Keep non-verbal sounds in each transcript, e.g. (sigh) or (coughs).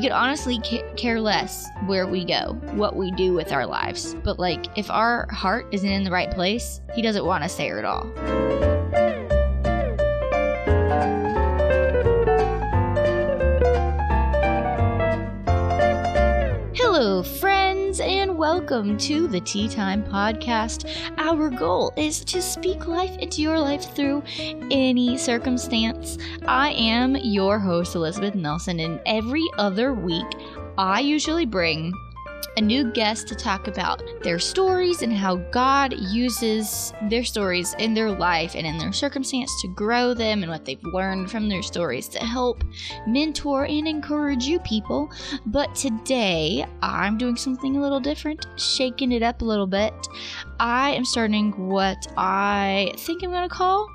could honestly care less where we go, what we do with our lives. But like, if our heart isn't in the right place, he doesn't want us there at all. Welcome to the Tea Time Podcast. Our goal is to speak life into your life through any circumstance. I am your host, Elizabeth Nelson, and every other week, I usually bring a new guest to talk about their stories and how God uses their stories in their life and in their circumstance to grow them and what they've learned from their stories to help mentor and encourage you people. But today, I'm doing something a little different, shaking it up a little bit. I am starting what I think I'm going to call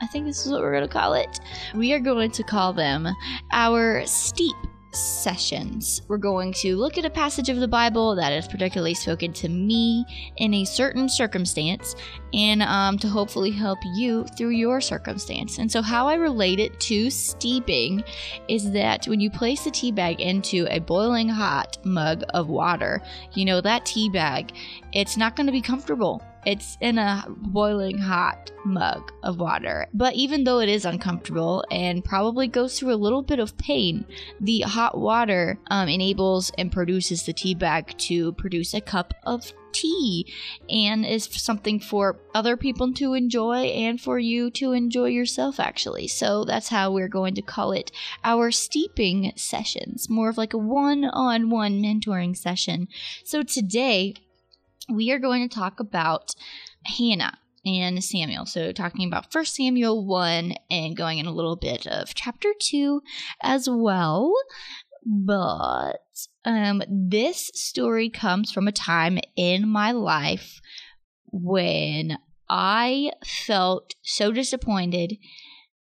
I think this is what we're going to call it. We are going to call them our steep sessions. We're going to look at a passage of the Bible that is particularly spoken to me in a certain circumstance and um, to hopefully help you through your circumstance. And so, how I relate it to steeping is that when you place the tea bag into a boiling hot mug of water, you know, that tea bag, it's not going to be comfortable it's in a boiling hot mug of water. But even though it is uncomfortable and probably goes through a little bit of pain, the hot water um, enables and produces the tea bag to produce a cup of tea and is something for other people to enjoy and for you to enjoy yourself actually so that's how we're going to call it our steeping sessions more of like a one-on-one mentoring session so today we are going to talk about Hannah and Samuel. So, talking about First Samuel 1 and going in a little bit of chapter 2 as well. But um, this story comes from a time in my life when I felt so disappointed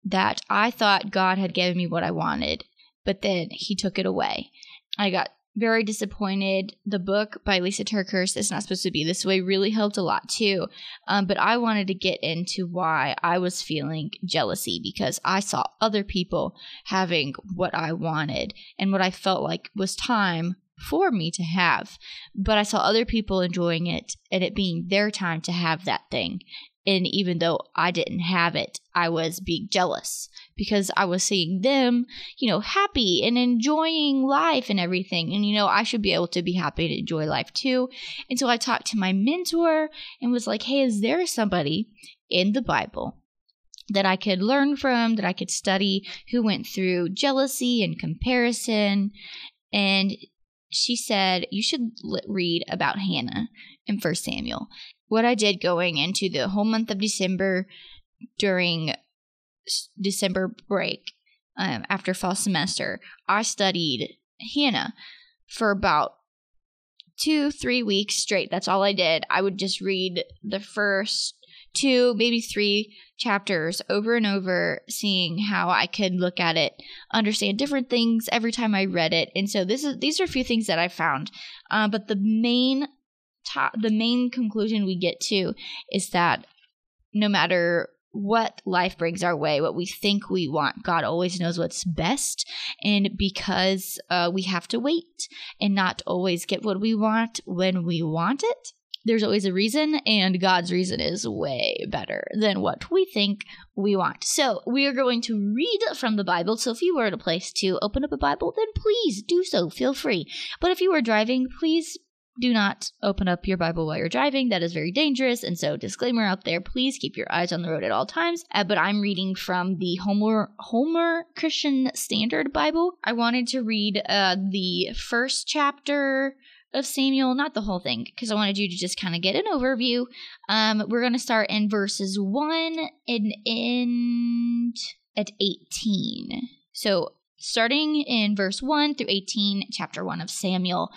that I thought God had given me what I wanted, but then He took it away. I got very disappointed. The book by Lysa TerKeurst is not supposed to be this way really helped a lot too. Um, but I wanted to get into why I was feeling jealousy because I saw other people having what I wanted and what I felt like was time for me to have. But I saw other people enjoying it and it being their time to have that thing. And even though I didn't have it, I was being jealous because I was seeing them, you know, happy and enjoying life and everything. And, you know, I should be able to be happy to enjoy life too. And so I talked to my mentor and was like, hey, is there somebody in the Bible that I could learn from, that I could study, who went through jealousy and comparison? And she said, You should read about Hannah in First Samuel what I did going into the whole month of December during December break um, after fall semester, I studied Hannah for about two, three weeks straight. That's all I did. I would just read the first two, maybe three chapters over and over, seeing how I could look at it, understand different things every time I read it. And so this is these are a few things that I found. Uh, but the main top, the main conclusion we get to is that no matter what life brings our way, what we think we want. God always knows what's best. And because uh, we have to wait and not always get what we want when we want it, there's always a reason, and God's reason is way better than what we think we want. So, we are going to read from the Bible. So, if you were at a place to open up a Bible, then please do so. Feel free. But if you are driving, please do not open up your Bible while you're driving. That is very dangerous. And so, disclaimer out there please keep your eyes on the road at all times. Uh, but I'm reading from the Holman, Holman Christian Standard Bible. I wanted to read uh, the first chapter of Samuel, not the whole thing, because I wanted you to just kind of get an overview. Um, we're going to start in verses 1 and end at 18. So, starting in verse 1 through 18, chapter 1 of Samuel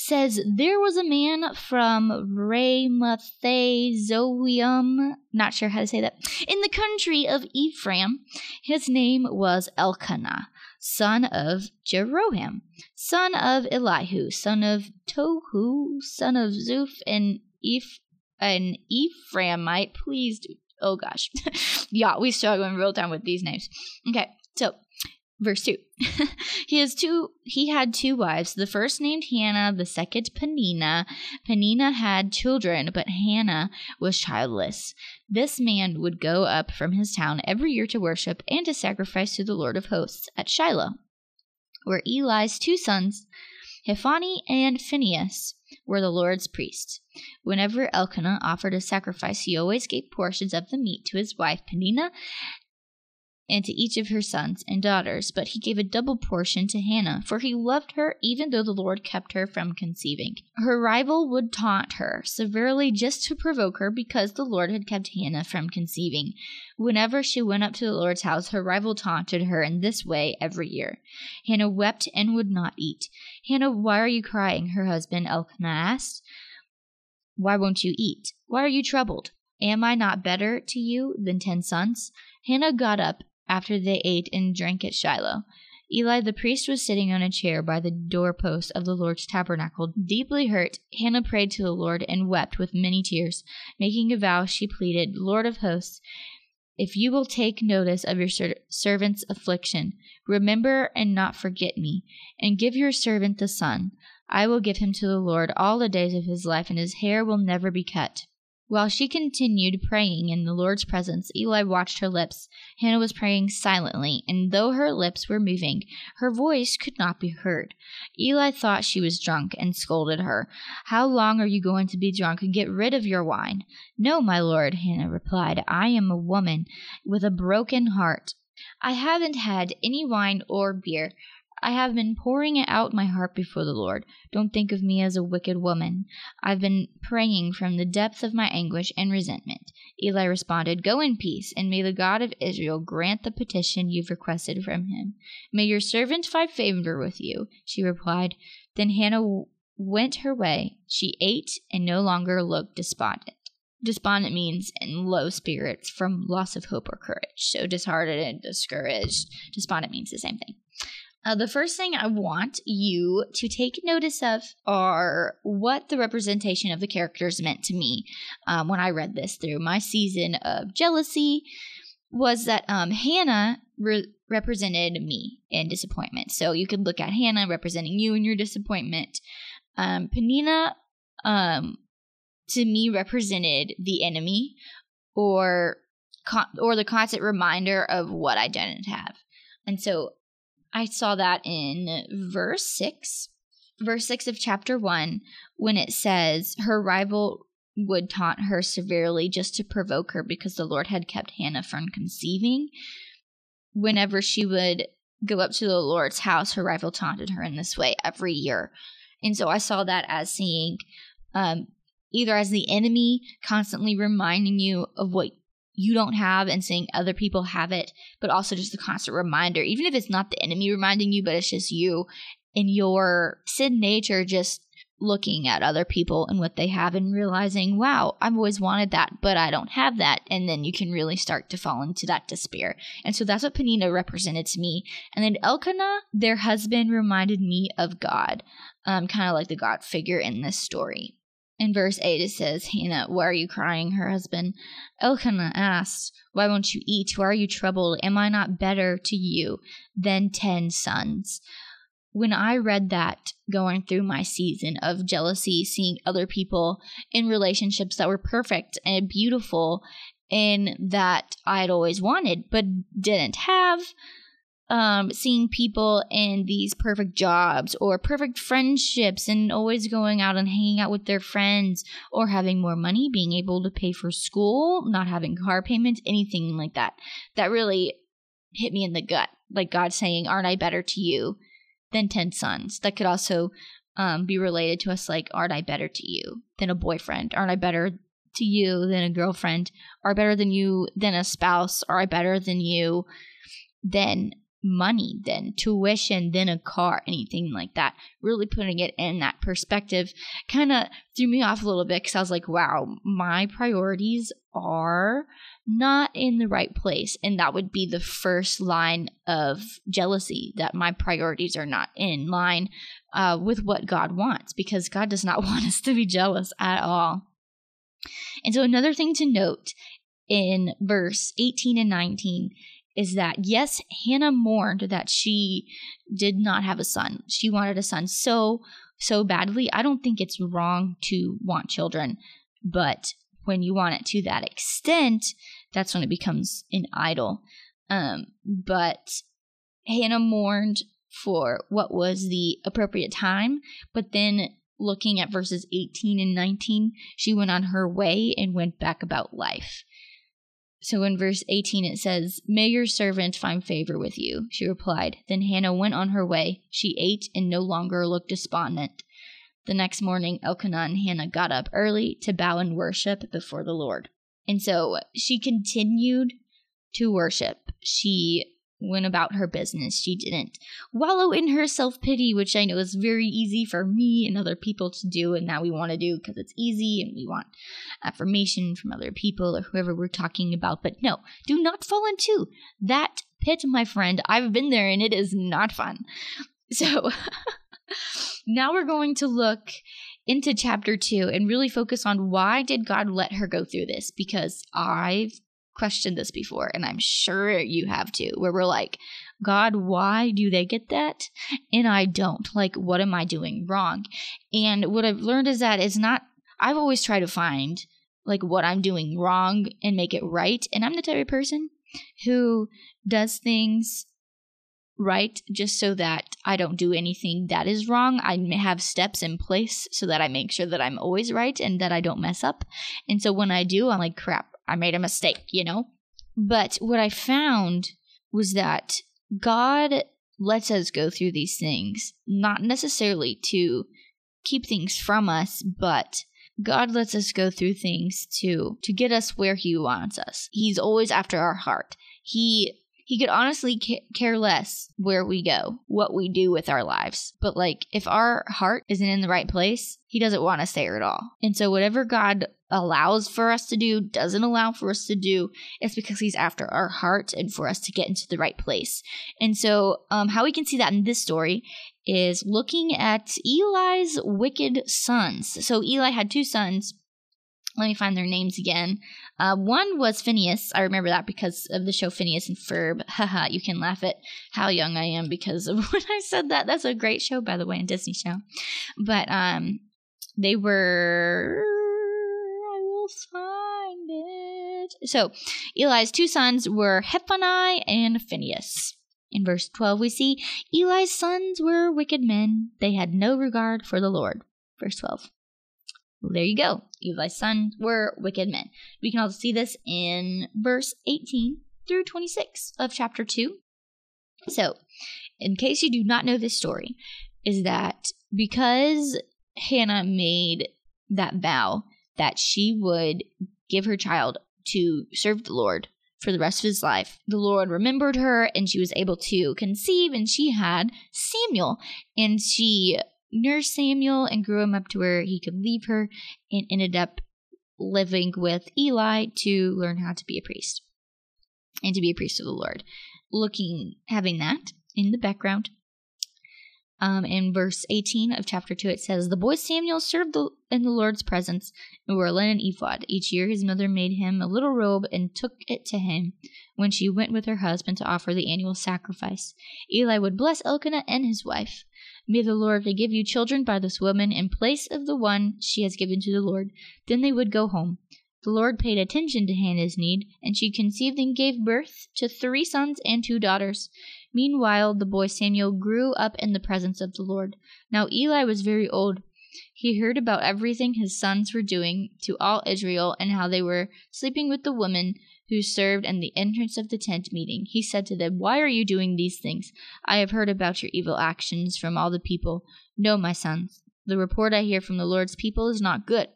says there was a man from Ramathazoium, not sure how to say that, in the country of Ephraim. His name was Elkanah, son of Jeroham, son of Elihu, son of Tohu, son of Zuph, and Eph- an Ephraimite. Please do. Oh gosh. (laughs) yeah, we struggle in real time with these names. Okay, so verse 2 (laughs) he has two he had two wives the first named hannah the second peninnah. Peninnah had children but hannah was childless. This man would go up from his town every year to worship and to sacrifice to the lord of hosts at shiloh where eli's two sons Hophni and Phinehas were the Lord's priests. Whenever Elkanah offered a sacrifice, he always gave portions of the meat to his wife Peninnah and to each of her sons and daughters, but he gave a double portion to Hannah, for he loved her even though the Lord kept her from conceiving. Her rival would taunt her severely just to provoke her because the Lord had kept Hannah from conceiving. Whenever she went up to the Lord's house, her rival taunted her in this way every year. Hannah wept and would not eat. Hannah, why are you crying? her husband Elkanah asked. Why won't you eat? Why are you troubled? Am I not better to you than ten sons? Hannah got up after they ate and drank at Shiloh. Eli the priest was sitting on a chair by the doorpost of the Lord's tabernacle. Deeply hurt, Hannah prayed to the Lord and wept with many tears. Making a vow, she pleaded, Lord of hosts, if you will take notice of your ser- servant's affliction, remember and not forget me, and give your servant the son. I will give him to the Lord all the days of his life, and his hair will never be cut. While she continued praying in the Lord's presence, Eli watched her lips. Hannah was praying silently, and though her lips were moving, her voice could not be heard. Eli thought she was drunk and scolded her. How long are you going to be drunk? and Get rid of your wine. No, my lord, Hannah replied. I am a woman with a broken heart. I haven't had any wine or beer. I have been pouring out my heart before the Lord. Don't think of me as a wicked woman. I've been praying from the depth of my anguish and resentment. Eli responded, Go in peace, and may the God of Israel grant the petition you've requested from him. May your servant find favor with you, she replied. Then Hannah went her way. She ate and no longer looked despondent. Despondent means in low spirits from loss of hope or courage. So disheartened and discouraged. Despondent means the same thing. Uh, the first thing I want you to take notice of are what the representation of the characters meant to me um, when I read this through. My season of jealousy was that um, Hannah re- represented me in disappointment. So you could look at Hannah representing you in your disappointment. Um, Peninnah, um, to me, represented the enemy or con- or the constant reminder of what I didn't have. And so I saw that in verse 6, verse 6 of chapter 1, when it says, Her rival would taunt her severely just to provoke her because the Lord had kept Hannah from conceiving. Whenever she would go up to the Lord's house, her rival taunted her in this way every year. And so I saw that as seeing um, either as the enemy constantly reminding you of what you don't have and seeing other people have it, but also just the constant reminder, even if it's not the enemy reminding you, but it's just you in your sin nature just looking at other people and what they have and realizing, wow, I've always wanted that, but I don't have that. And then you can really start to fall into that despair. And so that's what Peninnah represented to me. And then Elkanah, their husband, reminded me of God, um, kind of like the God figure in this story. In verse 8, it says, Hannah, why are you crying? Her husband Elkanah asked, Why won't you eat? Why are you troubled? Am I not better to you than ten sons? When I read that going through my season of jealousy, seeing other people in relationships that were perfect and beautiful and that I'd always wanted but didn't have, um, seeing people in these perfect jobs or perfect friendships and always going out and hanging out with their friends or having more money, being able to pay for school, not having car payments, anything like that. That really hit me in the gut. Like God saying, Aren't I better to you than 10 sons? That could also um, be related to us like, Aren't I better to you than a boyfriend? Aren't I better to you than a girlfriend? Are better than you than a spouse? Are I better than you than money then tuition then a car anything like that. Really putting it in that perspective kind of threw me off a little bit because i was like wow my priorities are not in the right place. And that would be the first line of jealousy that my priorities are not in line uh, with what god wants because god does not (laughs) want us to be jealous at all. And so another thing to note in verse 18 and 19 is that yes, Hannah mourned that she did not have a son. She wanted a son so, so badly. I don't think it's wrong to want children, but when you want it to that extent, that's when it becomes an idol. Um, but Hannah mourned for what was the appropriate time, but then looking at verses 18 and 19, she went on her way and went back about life. So in verse 18 it says, May your servant find favor with you, she replied. Then Hannah went on her way. She ate and no longer looked despondent. The next morning, Elkanah and Hannah got up early to bow and worship before the Lord. And so she continued to worship. She went about her business. She didn't wallow in her self pity, which I know is very easy for me and other people to do, and that we want to do because it's easy and we want affirmation from other people or whoever we're talking about. But no, do not fall into that pit, my friend. I've been there and it is not fun. (laughs) So (laughs) now we're going to look into chapter 2 and really focus on why did God let her go through this because I've questioned this before, and I'm sure you have too, where we're like, God, why do they get that? And I don't. Like, what am I doing wrong? And what I've learned is that it's not, I've always tried to find like what I'm doing wrong and make it right. And I'm the type of person who does things right just so that I don't do anything that is wrong. I have steps in place so that I make sure that I'm always right and that I don't mess up. And so when I do, I'm like, crap, I made a mistake, you know? But what I found was that God lets us go through these things, not necessarily to keep things from us, but God lets us go through things to to get us where he wants us. He's always after our heart. He he could honestly care less where we go, what we do with our lives. But like if our heart isn't in the right place, he doesn't want us there at all. And so whatever God allows for us to do, doesn't allow for us to do, it's because he's after our heart and for us to get into the right place. And so um, how we can see that in this story is looking at Eli's wicked sons. So Eli had two sons let me find their names again. Uh, one was Phinehas. I remember that because of the show Phineas and Ferb. (laughs) Haha, you can laugh at how young I am because of (laughs) when I said that. That's a great show, by the way, a Disney show. But um, they were. So, Eli's two sons were Hophni and Phinehas. In verse 12, we see Eli's sons were wicked men. They had no regard for the Lord. Verse 12. Well, there you go. Eli's sons were wicked men. We can also see this in verse 18 through 26 of chapter 2. So, in case you do not know this story, is that because Hannah made that vow that she would give her child to serve the Lord for the rest of his life, the Lord remembered her and she was able to conceive, and she had Samuel. And she nursed Samuel and grew him up to where he could leave her and ended up living with Eli to learn how to be a priest and to be a priest of the Lord. Looking, having that in the background. Um, in verse 18 of chapter 2, it says, The boy Samuel served the, in the Lord's presence and wore a linen ephod. Each year his mother made him a little robe and took it to him when she went with her husband to offer the annual sacrifice. Eli would bless Elkanah and his wife. May the Lord give you children by this woman in place of the one she has given to the Lord. Then they would go home. The Lord paid attention to Hannah's need, and she conceived and gave birth to three sons and two daughters. Meanwhile, the boy Samuel grew up in the presence of the Lord. Now Eli was very old. He heard about everything his sons were doing to all Israel and how they were sleeping with the women who served in the entrance of the tent meeting. He said to them, Why are you doing these things? I have heard about your evil actions from all the people. No, my sons, the report I hear from the Lord's people is not good.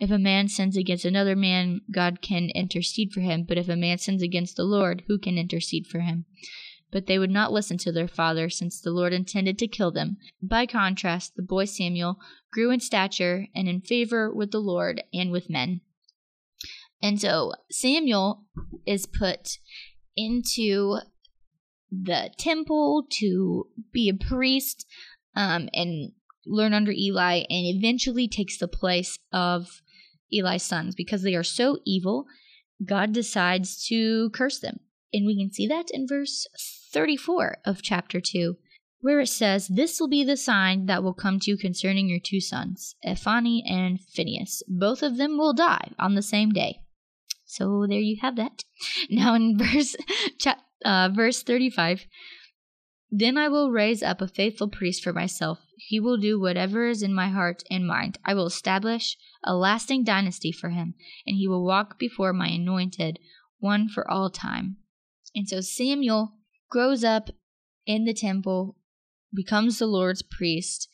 If a man sins against another man, God can intercede for him, but if a man sins against the Lord, who can intercede for him? But they would not listen to their father, since the Lord intended to kill them. By contrast, the boy Samuel grew in stature and in favor with the Lord and with men. And so Samuel is put into the temple to be a priest um, and learn under Eli, and eventually takes the place of Eli's sons because they are so evil. God decides to curse them. And we can see that in verse 34 of chapter 2, where it says, This will be the sign that will come to you concerning your two sons, Hophni and Phinehas. Both of them will die on the same day. So there you have that. (laughs) Now in verse, (laughs) uh, verse 35, then I will raise up a faithful priest for myself. He will do whatever is in my heart and mind. I will establish a lasting dynasty for him, and he will walk before my anointed one for all time. And so Samuel grows up in the temple, becomes the Lord's priest.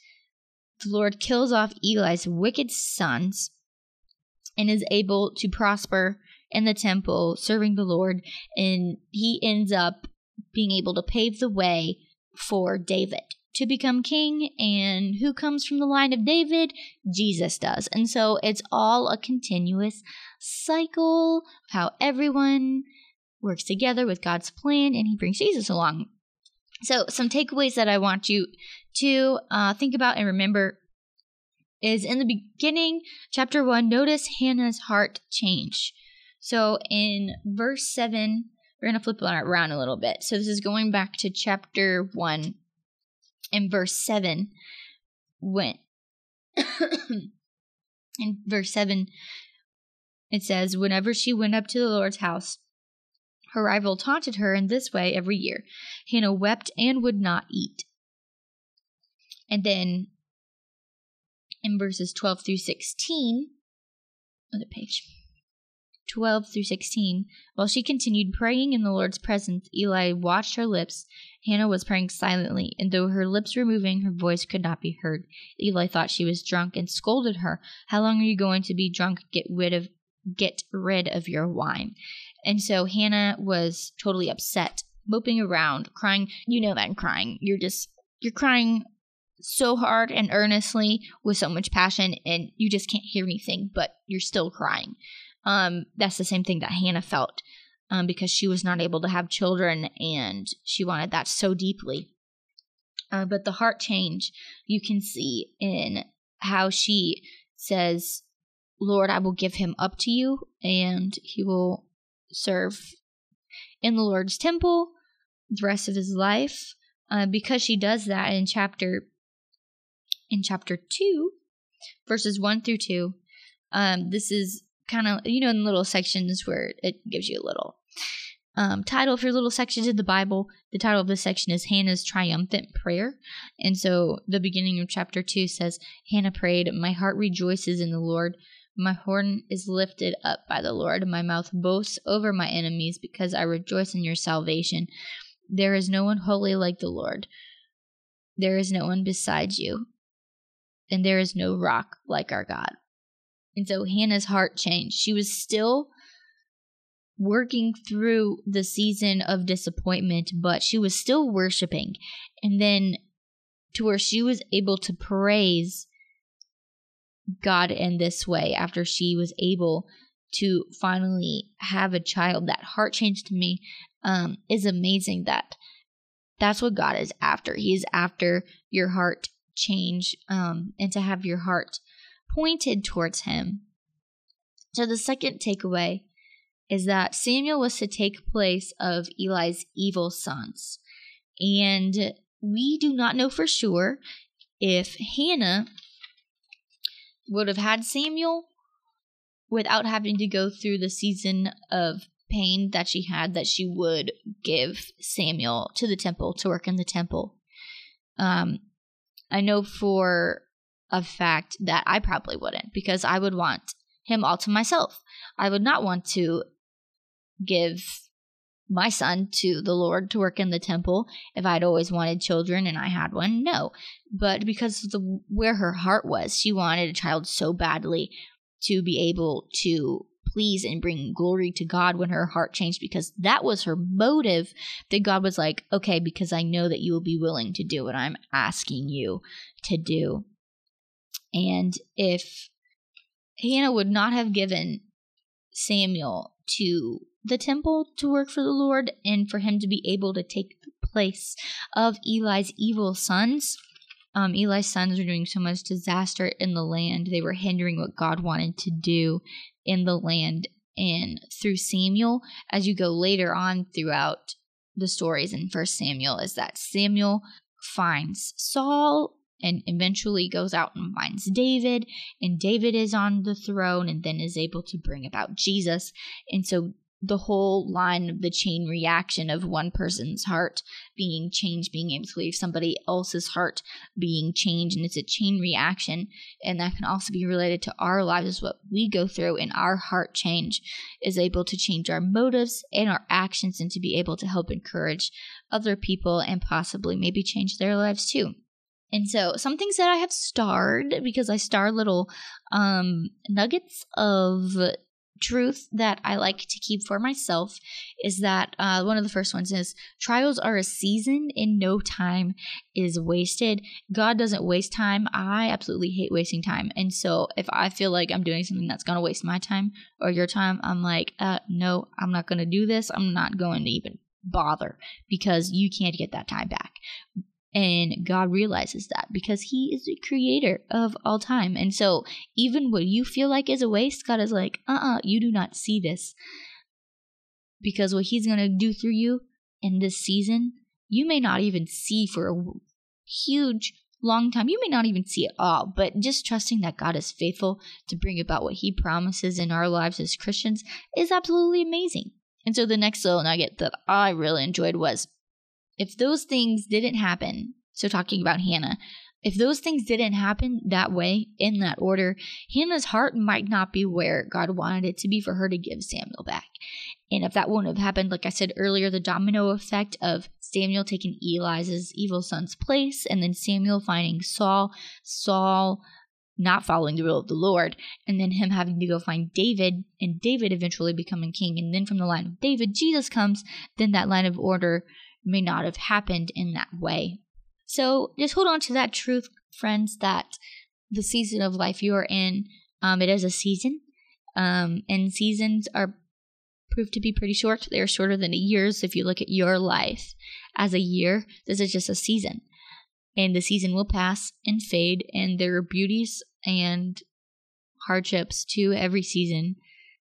The Lord kills off Eli's wicked sons and is able to prosper in the temple, serving the Lord. And he ends up being able to pave the way for David to become king. And who comes from the line of David? Jesus does. And so it's all a continuous cycle how everyone works together with God's plan and he brings Jesus along. So, some takeaways that I want you to uh, think about and remember is in the beginning, chapter 1, notice Hannah's heart change. So, in verse 7, we're going to flip it around a little bit. So, this is going back to chapter 1 in verse 7 when (coughs) in verse 7 it says whenever she went up to the lord's house her rival taunted her in this way every year hannah wept and would not eat and then in verses 12 through 16 on the page 12 through 16. While she continued praying in the Lord's presence, Eli watched her lips. Hannah was praying silently, and though her lips were moving, her voice could not be heard. Eli thought she was drunk and scolded her. How long are you going to be drunk? Get rid of get rid of your wine. And so Hannah was totally upset, moping around, crying. You know that crying. You're just you're crying so hard and earnestly with so much passion and you just can't hear anything, but you're still crying. Um, that's the same thing that Hannah felt um, because she was not able to have children and she wanted that so deeply. Uh, but the heart change you can see in how she says, Lord, I will give him up to you and he will serve in the Lord's temple the rest of his life. Uh, because she does that in chapter in chapter 2 verses 1 through 2 um, this is kind of you know in little sections where it gives you a little um, title for little sections in the Bible. The title of this section is Hannah's triumphant prayer, and so the beginning of chapter two says, "Hannah prayed, My heart rejoices in the Lord." My horn is lifted up by the Lord. My mouth boasts over my enemies because I rejoice in your salvation. There is no one holy like the Lord. There is no one besides you. And there is no rock like our God. And so Hannah's heart changed. She was still working through the season of disappointment, but she was still worshiping. And then to where she was able to praise God in this way after she was able to finally have a child. That heart change to me um, is amazing. That that's what God is after. He is after your heart change um, and to have your heart pointed towards him. So the second takeaway is that Samuel was to take place of Eli's evil sons. And we do not know for sure if Hannah would have had Samuel without having to go through the season of pain that she had, that she would give Samuel to the temple to work in the temple. Um, I know for a fact that I probably wouldn't because I would want him all to myself. I would not want to give my son to the Lord to work in the temple if I'd always wanted children and I had one. No. But because of the where her heart was, she wanted a child so badly to be able to please and bring glory to God when her heart changed because that was her motive that God was like, "Okay, because I know that you will be willing to do what I'm asking you to do." And if Hannah would not have given Samuel to the temple to work for the Lord and for him to be able to take the place of Eli's evil sons, um, Eli's sons were doing so much disaster in the land. They were hindering what God wanted to do in the land. and through Samuel as you go later on throughout the stories in First Samuel is that Samuel finds Saul and eventually goes out and finds David, and David is on the throne and then is able to bring about Jesus. And so the whole line of the chain reaction of one person's heart being changed, being able to leave somebody else's heart being changed, and it's a chain reaction. And that can also be related to our lives, is what we go through, and our heart change is able to change our motives and our actions, and to be able to help encourage other people and possibly maybe change their lives too. And so, some things that I have starred because I star little um, nuggets of truth that I like to keep for myself is that uh, one of the first ones is trials are a season and no time is wasted. God doesn't waste time. I absolutely hate wasting time. And so if I feel like I'm doing something that's going to waste my time or your time, I'm like, uh, no, I'm not going to do this. I'm not going to even bother because you can't get that time back. And God realizes that because He is the creator of all time. And so, even what you feel like is a waste, God is like, uh uh-uh, uh you do not see this. Because what He's going to do through you in this season, you may not even see for a huge, long time. You may not even see it all, but just trusting that God is faithful to bring about what He promises in our lives as Christians is absolutely amazing. And so, the next little nugget that I really enjoyed was if those things didn't happen, so talking about Hannah, if those things didn't happen that way in that order, Hannah's heart might not be where God wanted it to be for her to give Samuel back. And if that wouldn't have happened, like I said earlier, the domino effect of Samuel taking Eli's evil son's place and then Samuel finding Saul, Saul not following the will of the Lord, and then him having to go find David, and David eventually becoming king. And then from the line of David, Jesus comes, then that line of order may not have happened in that way. So just hold on to that truth, friends, that the season of life you are in, um, it is a season. Um, and seasons are proved to be pretty short. They're shorter than a year. So if you look at your life as a year, this is just a season. And the season will pass and fade, and there are beauties and hardships to every season.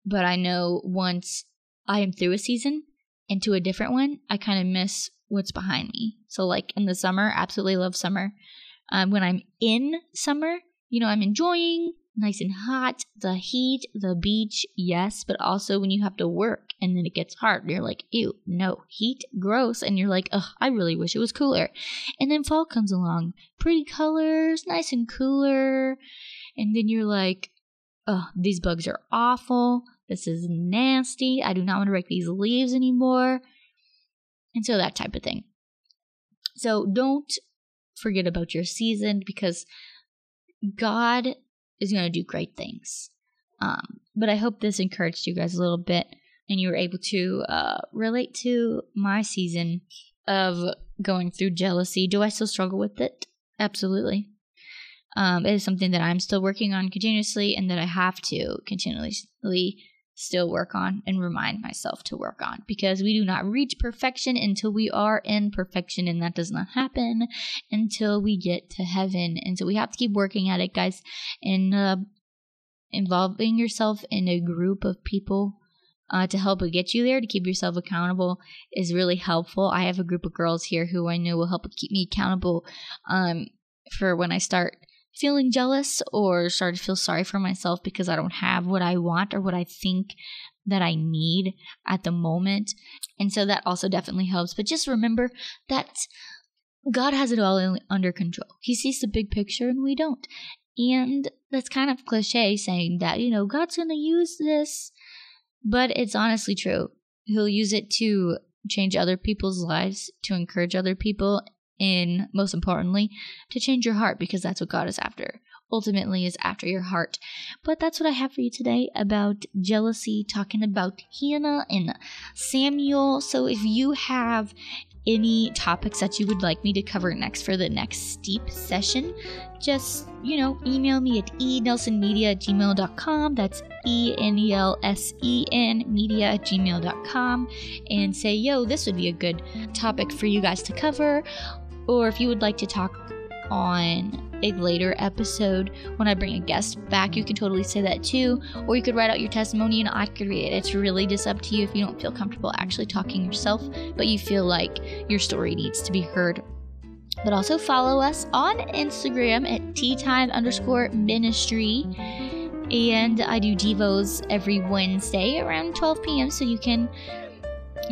But I know once I am through a season, into a different one, I kind of miss what's behind me. So, like in the summer, absolutely love summer. Um, when I'm in summer, you know, I'm enjoying nice and hot, the heat, the beach, yes, but also when you have to work and then it gets hard, you're like, ew, no, heat, gross, and you're like, ugh, I really wish it was cooler. And then fall comes along, pretty colors, nice and cooler, and then you're like, oh, these bugs are awful. This is nasty. I do not want to rake these leaves anymore. And so that type of thing. So don't forget about your season because God is going to do great things. Um, but I hope this encouraged you guys a little bit and you were able to uh, relate to my season of going through jealousy. Do I still struggle with it? Absolutely. Um, it is something that I'm still working on continuously and that I have to continuously still work on and remind myself to work on. Because we do not reach perfection until we are in perfection and that does not happen until we get to heaven. And so we have to keep working at it guys and uh, involving yourself in a group of people uh, to help get you there to keep yourself accountable is really helpful. I have a group of girls here who i know will help keep me accountable um, for when i start feeling jealous or start to feel sorry for myself because I don't have what I want or what I think that I need at the moment. And so that also definitely helps. But just remember that God has it all under control. He sees the big picture and we don't. And that's kind of cliche saying that, you know, God's going to use this, but it's honestly true. He'll use it to change other people's lives, to encourage other people, in most importantly to change your heart because that's what God is after. Ultimately is after your heart. But that's what I have for you today about jealousy, talking about Hannah and Samuel. So if you have any topics that you would like me to cover next for the next steep session, just, you know, email me at enelsonmedia at gmail.com. That's E N E L S E N media at gmail.com and say, yo, this would be a good topic for you guys to cover or if you would like to talk on a later episode when I bring a guest back. You can totally say that too. Or you could write out your testimony and I could read it. It's really just up to you if you don't feel comfortable actually talking yourself, but you feel like your story needs to be heard. But also follow us on Instagram at teatime underscore ministry. And I do Devos every Wednesday around 12 p.m. so you can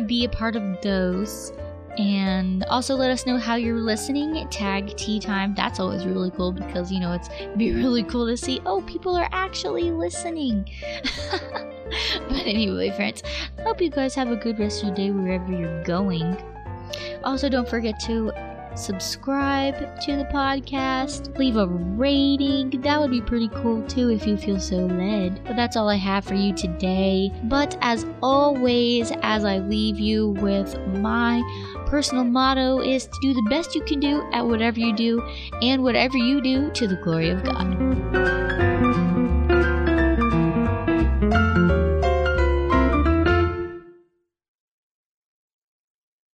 be a part of those. And also let us know how you're listening. Tag tea time. That's always really cool because you know it's be really cool to see. Oh, people are actually listening. (laughs) but anyway, friends, hope you guys have a good rest of your day wherever you're going. Also, don't forget to subscribe to the podcast, leave a rating. That would be pretty cool too if you feel so led. But that's all I have for you today. But as always, as I leave you with my personal motto is to do the best you can do at whatever you do and whatever you do to the glory of God.